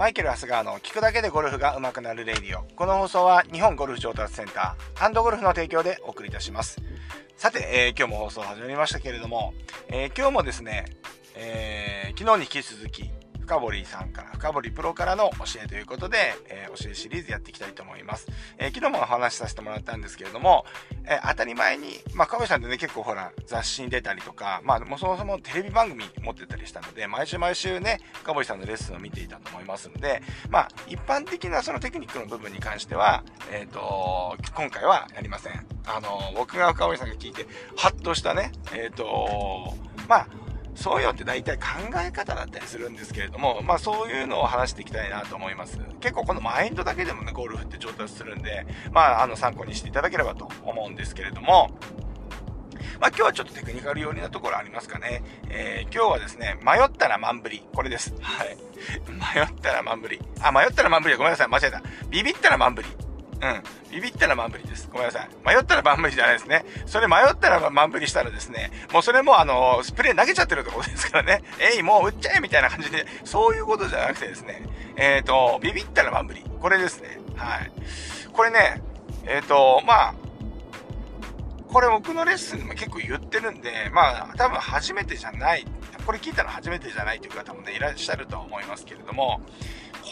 マイケル・ハスガーの聞くだけでゴルフが上手くなるレイディオ。この放送は日本ゴルフ上達センター、ハンドゴルフの提供でお送りいたします。さて、えー、今日も放送始まりましたけれども、えー、今日もですね、えー、昨日に引き続き、深堀さんから、深堀プロからの教えということで、えー、教えシリーズやっていきたいと思います。えー、昨日もお話しさせてもらったんですけれども、えー、当たり前に、まあ、深堀さんってね、結構ほら、雑誌に出たりとか、まあ、もそもそもテレビ番組持ってたりしたので、毎週毎週ね、深堀さんのレッスンを見ていたと思いますので、まあ、一般的なそのテクニックの部分に関しては、えっ、と、今回はやりません。あの、僕が深堀さんが聞いて、ハッとしたね、えっ、と、まあ、そういうのって大体考え方だったりするんですけれども、まあそういうのを話していきたいなと思います。結構このマインドだけでもね、ゴルフって上達するんで、まああの参考にしていただければと思うんですけれども、まあ今日はちょっとテクニカル寄りなところありますかね。えー、今日はですね、迷ったら万振り。これです。はい。迷ったら万振り。あ、迷ったら万振りごめんなさい。間違えた。ビビったら万振り。うん。ビビったら万振りです。ごめんなさい。迷ったら万振りじゃないですね。それ迷ったら万振りしたらですね、もうそれもあの、スプレー投げちゃってるところですからね。えい、もう打っちゃえみたいな感じで、そういうことじゃなくてですね、えっ、ー、と、ビビったら万振り。これですね。はい。これね、えっ、ー、と、まあ、これ僕のレッスンでも結構言ってるんで、まあ、多分初めてじゃない、これ聞いたの初めてじゃないという方もね、いらっしゃるとは思いますけれども、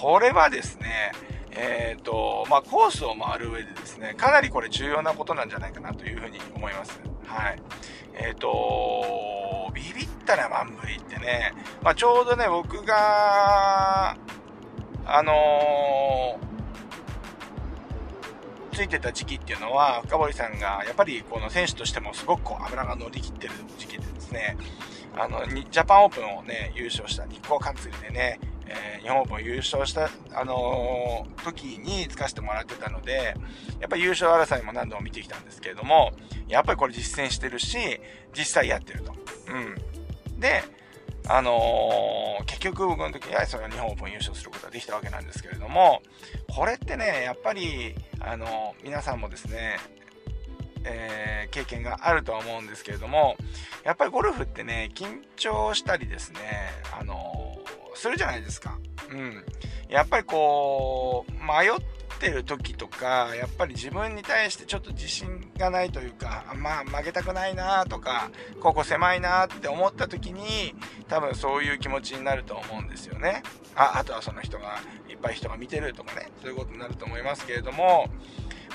これはですね、えっ、ー、と、まあ、コースを回る上でですね、かなりこれ重要なことなんじゃないかなというふうに思います。はい。えっ、ー、と、ビビったら万振りってね、まあ、ちょうどね、僕が、あのー、ついてた時期っていうのは、深堀さんが、やっぱりこの選手としてもすごくこう油が乗り切ってる時期でですね、あの、ジャパンオープンをね、優勝した日光カンツリでね、えー、日本オープン優勝した、あのー、時につかせてもらってたので、やっぱり優勝争いも何度も見てきたんですけれども、やっぱりこれ実践してるし、実際やってると。うん。で、あのー、結局僕の時はその日本オープン優勝することができたわけなんですけれども、これってね、やっぱり、あの皆さんもですね、えー、経験があるとは思うんですけれども、やっぱりゴルフってね、緊張したりですね、あのするじゃないですか。うん。やっぱりこう、迷ってる時とか、やっぱり自分に対してちょっと自信がないというか、まあ負けたくないなとか、ここ狭いなって思った時に、多分そういう気持ちになると思うんですよね。あ、あとはその人が、いっぱい人が見てるとかね、そういうことになると思いますけれども、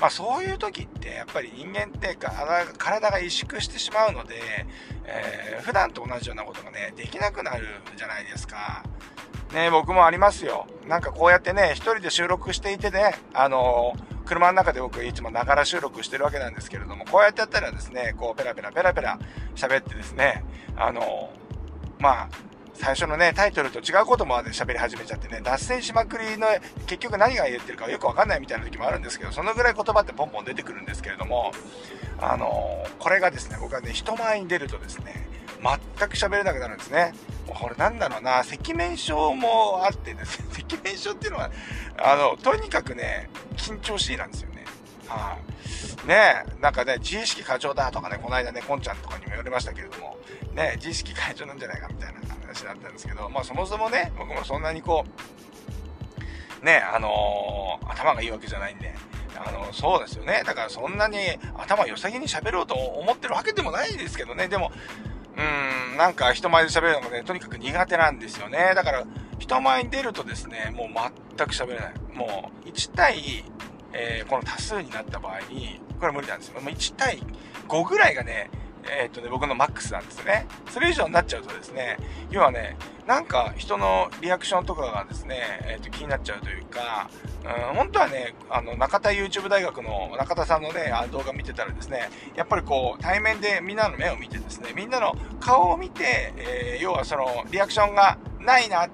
まあそういう時ってやっぱり人間って体が萎縮してしまうので、えー、普段と同じようなことがね、できなくなるじゃないですか。ね、僕もありますよ。なんかこうやってね、一人で収録していてね、あのー、車の中で僕いつもながら収録してるわけなんですけれども、こうやってやったらですね、こうペラペラペラペラ喋ってですね、あのー、まあ、最初のね、タイトルと違うことも喋り始めちゃってね、脱線しまくりの、結局何が言ってるかよくわかんないみたいな時もあるんですけど、そのぐらい言葉ってポンポン出てくるんですけれども、あのー、これがですね、僕はね、人前に出るとですね、全く喋れなくなるんですね。これなんだろうな、赤面症もあってですね、赤面症っていうのは、あの、とにかくね、緊張しいなんですよね。はい、ねなんかね、自意識過剰だとかね、この間ね、こんちゃんとかにも言われましたけれども、ね、自意識過剰なんじゃないかみたいな話だったんですけど、まあそもそもね、僕もそんなにこう、ね、あのー、頭がいいわけじゃないんで、あの、そうですよね。だからそんなに頭良さげに喋ろうと思ってるわけでもないですけどね。でも、うん、なんか人前で喋るのがね、とにかく苦手なんですよね。だから、人前に出るとですね、もう全く喋れない。もう、1対、えー、この多数になった場合に、これ無理なんですよ。もう1対5ぐらいがね、えー、っとね、僕のマックスなんですよね。それ以上になっちゃうとですね、要はね、なんか人のリアクションとかがですね、えー、っと気になっちゃうというか、うん、本当はね、あの、中田 YouTube 大学の中田さんのね、動画見てたらですね、やっぱりこう、対面でみんなの目を見てですね、みんなの顔を見て、えー、要はその、リアクションがないな、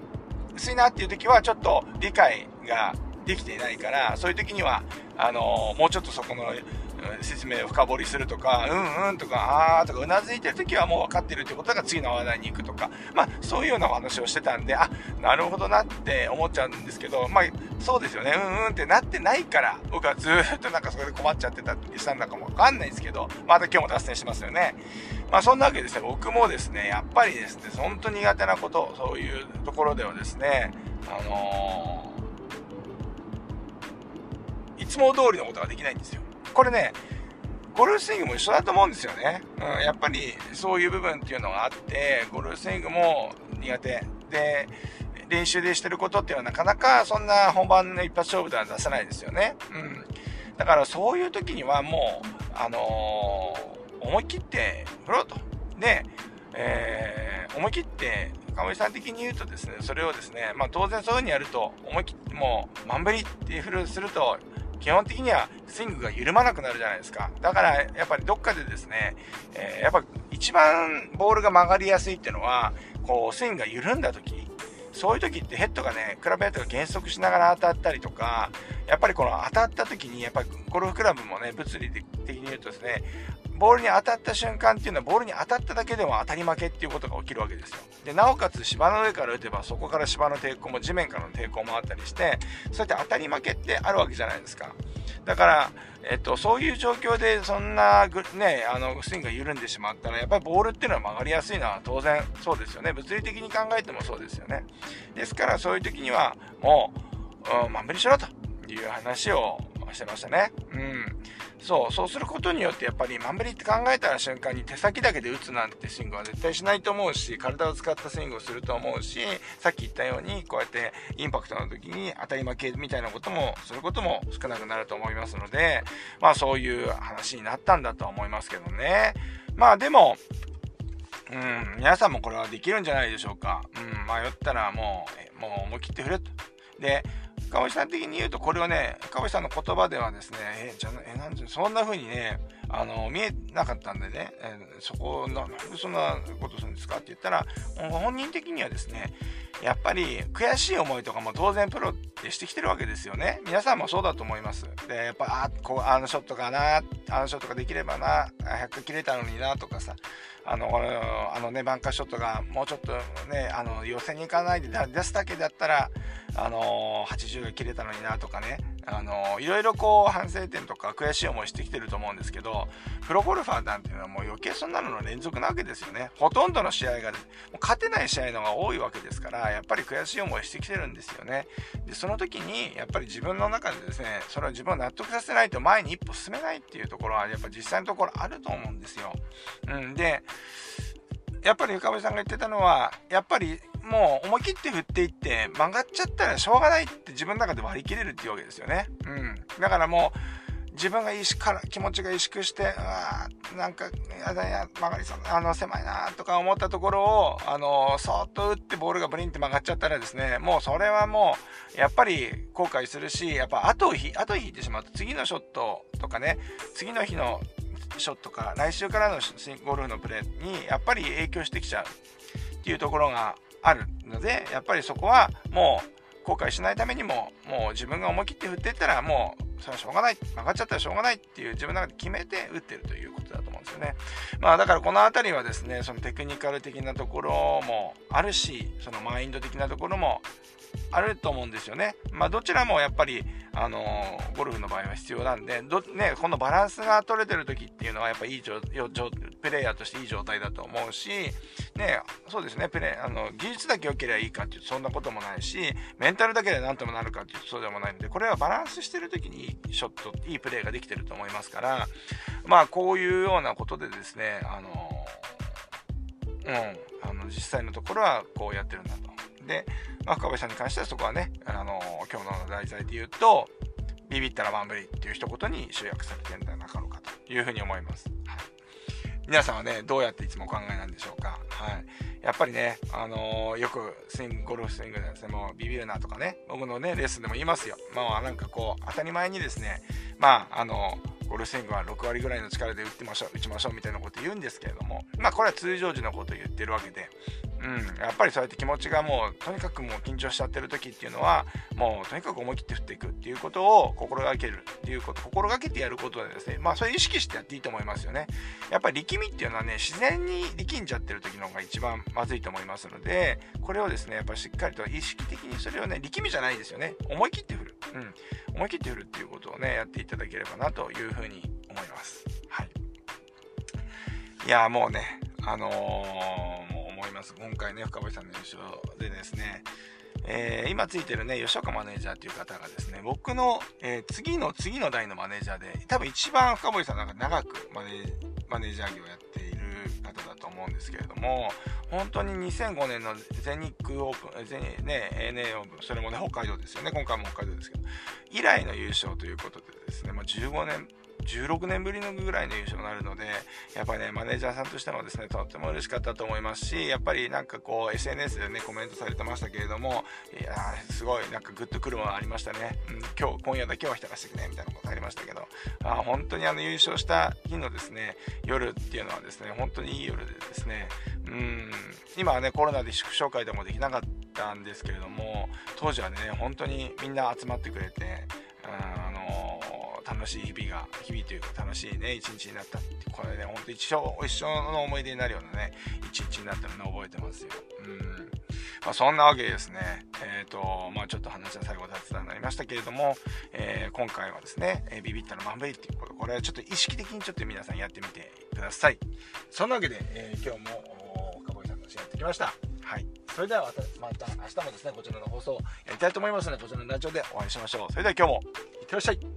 薄いなっていう時はちょっと理解ができていないから、そういう時には、あのもうちょっとそこの説明を深掘りするとか、うんうんとか、あーとかうなずいてる時はもう分かってるってことが次の話題に行くとか、まあそういうようなお話をしてたんで、あ、なるほどなって思っちゃうんですけど、まあそうですよね、うんうんってなってないから、僕はずっとなんかそれで困っちゃってたりしたんだかもわかんないですけど、また今日も脱線しますよね。まあそんなわけでですね、僕もですね、やっぱりですね、本当に苦手なこと、そういうところではですね、あのーいつも通りのことができないんですよ。これね、ゴルフスイングも一緒だと思うんですよね。うん、やっぱりそういう部分っていうのがあって、ゴルフスイングも苦手で、練習でしてることっていうのはなかなかそんな本番の一発勝負では出せないですよね。うん。だからそういう時にはもう、あのー、思い切って振ろうと。で、えー、思い切って、かもさん的に言うとですね、それをですね、まあ当然そういう風にやると、思い切ってもう、まんべりっていうふうにすると、基本的にはスイングが緩まなくなるじゃないですか。だからやっぱりどっかでですね、えー、やっぱ一番ボールが曲がりやすいっていうのは、こうスイングが緩んだ時、そういう時ってヘッドがね、クラブヘッドが減速しながら当たったりとか、やっぱりこの当たった時に、やっぱりゴルフクラブもね、物理的に言うとですね、ボールに当たった瞬間っていうのはボールに当たっただけでも当たり負けっていうことが起きるわけですよ。で、なおかつ芝の上から打てばそこから芝の抵抗も地面からの抵抗もあったりして、そうやって当たり負けってあるわけじゃないですか。だから、えっと、そういう状況でそんなね、あの、スイングが緩んでしまったら、やっぱりボールっていうのは曲がりやすいのは当然そうですよね。物理的に考えてもそうですよね。ですからそういう時には、もう、うん、まんべりしろという話をしてましたね。うん。そう、そうすることによってやっぱりマンベリって考えた瞬間に手先だけで打つなんてスイングは絶対しないと思うし、体を使ったスイングをすると思うし、さっき言ったようにこうやってインパクトの時に当たり負けみたいなこともすることも少なくなると思いますので、まあそういう話になったんだとは思いますけどね。まあでも、うん、皆さんもこれはできるんじゃないでしょうか。うん、迷ったらもう、もう思い切って振ると。で、川内さん的に言うと、これをね、川内さんの言葉ではですね、え、じゃえ、なんで、そんな風にね、あの、見えなかったんでね、えそこ、なんでそんなことするんですかって言ったら、本人的にはですね、やっぱり悔しい思いとかも当然プロってしてきてるわけですよね。皆さんもそうだと思います。で、やっぱ、あ、こう、あのショットかな、あのショットができればな、100切れたのにな、とかさ、あの、あのね、バンカーショットがもうちょっとね、あの、寄せに行かないで出すだけだったら、あの、80が切れたのになとかね、あのー、いろいろこう反省点とか悔しい思いしてきてると思うんですけど、プロゴルファーなんていうのはもう余計そんなのの連続なわけですよね。ほとんどの試合が、もう勝てない試合のが多いわけですから、やっぱり悔しい思いしてきてるんですよね。で、その時に、やっぱり自分の中でですね、それを自分を納得させないと前に一歩進めないっていうところは、やっぱ実際のところあると思うんですよ。うん、で、やっぱり深部さんが言ってたのは、やっぱりもう思い切って振っていって曲がっちゃったらしょうがないって自分の中で割り切れるっていうわけですよね。うん。だからもう自分が意識から、気持ちが萎縮して、あなんか、やだや、曲がりそう、あの、狭いなとか思ったところを、あの、そーっと打ってボールがブリンって曲がっちゃったらですね、もうそれはもう、やっぱり後悔するし、やっぱ後を引、後引いてしまうと次のショットとかね、次の日のショットか、来週からのゴルフのプレーにやっぱり影響してきちゃうっていうところがあるので、やっぱりそこはもう後悔しないためにも、もう自分が思い切って振っていったら、もうそれはしょうがない。曲がっちゃったらしょうがないっていう自分の中で決めて打ってるということだと思うんですよね。まあだからこの辺りはですね、そのテクニカル的なところもあるし、そのマインド的なところもあると思うんですよね。まあ、どちらもやっぱり、あのー、ゴルフの場合は必要なんで、どね、このバランスが取れてる時っていうのは、やっぱいい状プレイヤーとしていい状態だと思うし、ね、そうですね、プレあの、技術だけ良ければいいかっていうと、そんなこともないし、メンタルだけで何ともなるかっていうと、そうでもないので、これはバランスしてる時にいいショット、いいプレーができてると思いますから、まあ、こういうようなことでですね、あのー、うん、あの、実際のところはこうやってるんだと。で、まあ、深部さんに関してはそこはね、あの今日の題材で言うと、ビビったらワンブリっていう一言に集約されてるんじゃなかろうかというふうに思います。はい、皆さんはね、どうやっていつもお考えなんでしょうか。はい。やっぱりね、あのー、よくスイング、ゴルフスイングでですね、もうビビるなとかね、僕のね、レッスンでも言いますよ。まあなんかこう、当たり前にですね、まあ、あのゴルフスイングは6割ぐらいの力で打ってましょう、打ちましょうみたいなこと言うんですけれども、まあこれは通常時のことを言ってるわけで、うん、やっぱりそうやって気持ちがもうとにかくもう緊張しちゃってる時っていうのはもうとにかく思い切って振っていくっていうことを心がけるっていうこと心がけてやることでですねまあそれ意識してやっていいと思いますよね。やっぱり力みっていうのはね自然に力んじゃってる時の方が一番まずいと思いますのでこれをですねやっぱしっかりと意識的にそれをね力みじゃないですよね。思い切って振る、うん、思い切って振るっていうことをねやっていただければなというふうに思います。はい。いやもうねあのーます。今回ね、深堀さんの優勝でですね、えー、今ついてるね、吉岡マネージャーという方がですね、僕の、えー、次の次の代のマネージャーで、多分一番深堀さんなんか長くマネマネージャー業をやっている方だと思うんですけれども、本当に2005年の全日空オープン、全ね、ANA オープン、それもね、北海道ですよね、今回も北海道ですけど、以来の優勝ということでですね、まあ、15年16年ぶりのぐらいの優勝になるので、やっぱりね、マネージャーさんとしてもですね、とっても嬉しかったと思いますし、やっぱりなんかこう、SNS でね、コメントされてましたけれども、いやすごいなんかグッとくるものありましたね。うん、今日、今夜だけは浸らせてくれ、みたいなことありましたけど、あ本当にあの優勝した日のですね、夜っていうのはですね、本当にいい夜でですね、うん、今はね、コロナで祝勝会でもできなかったんですけれども、当時はね、本当にみんな集まってくれて、あの楽しい日々が、日々というか楽しいね、一日になったって、これね、ほんと一生、一生の思い出になるようなね、一日になったのね、覚えてますよ。うん。まあ、そんなわけですね、えっ、ー、と、まあちょっと話は最後雑談になりましたけれども、えー、今回はですね、えー、ビビったのマンベイっていうこと、これはちょっと意識的にちょっと皆さんやってみてください。そんなわけで、え、今日も、深堀さんとやってきました。はい。それでは、また明日もですね、こちらの放送やりたいと思いますので、こちらのラジオでお会いしましょう。それでは今日も、いってらっしゃい。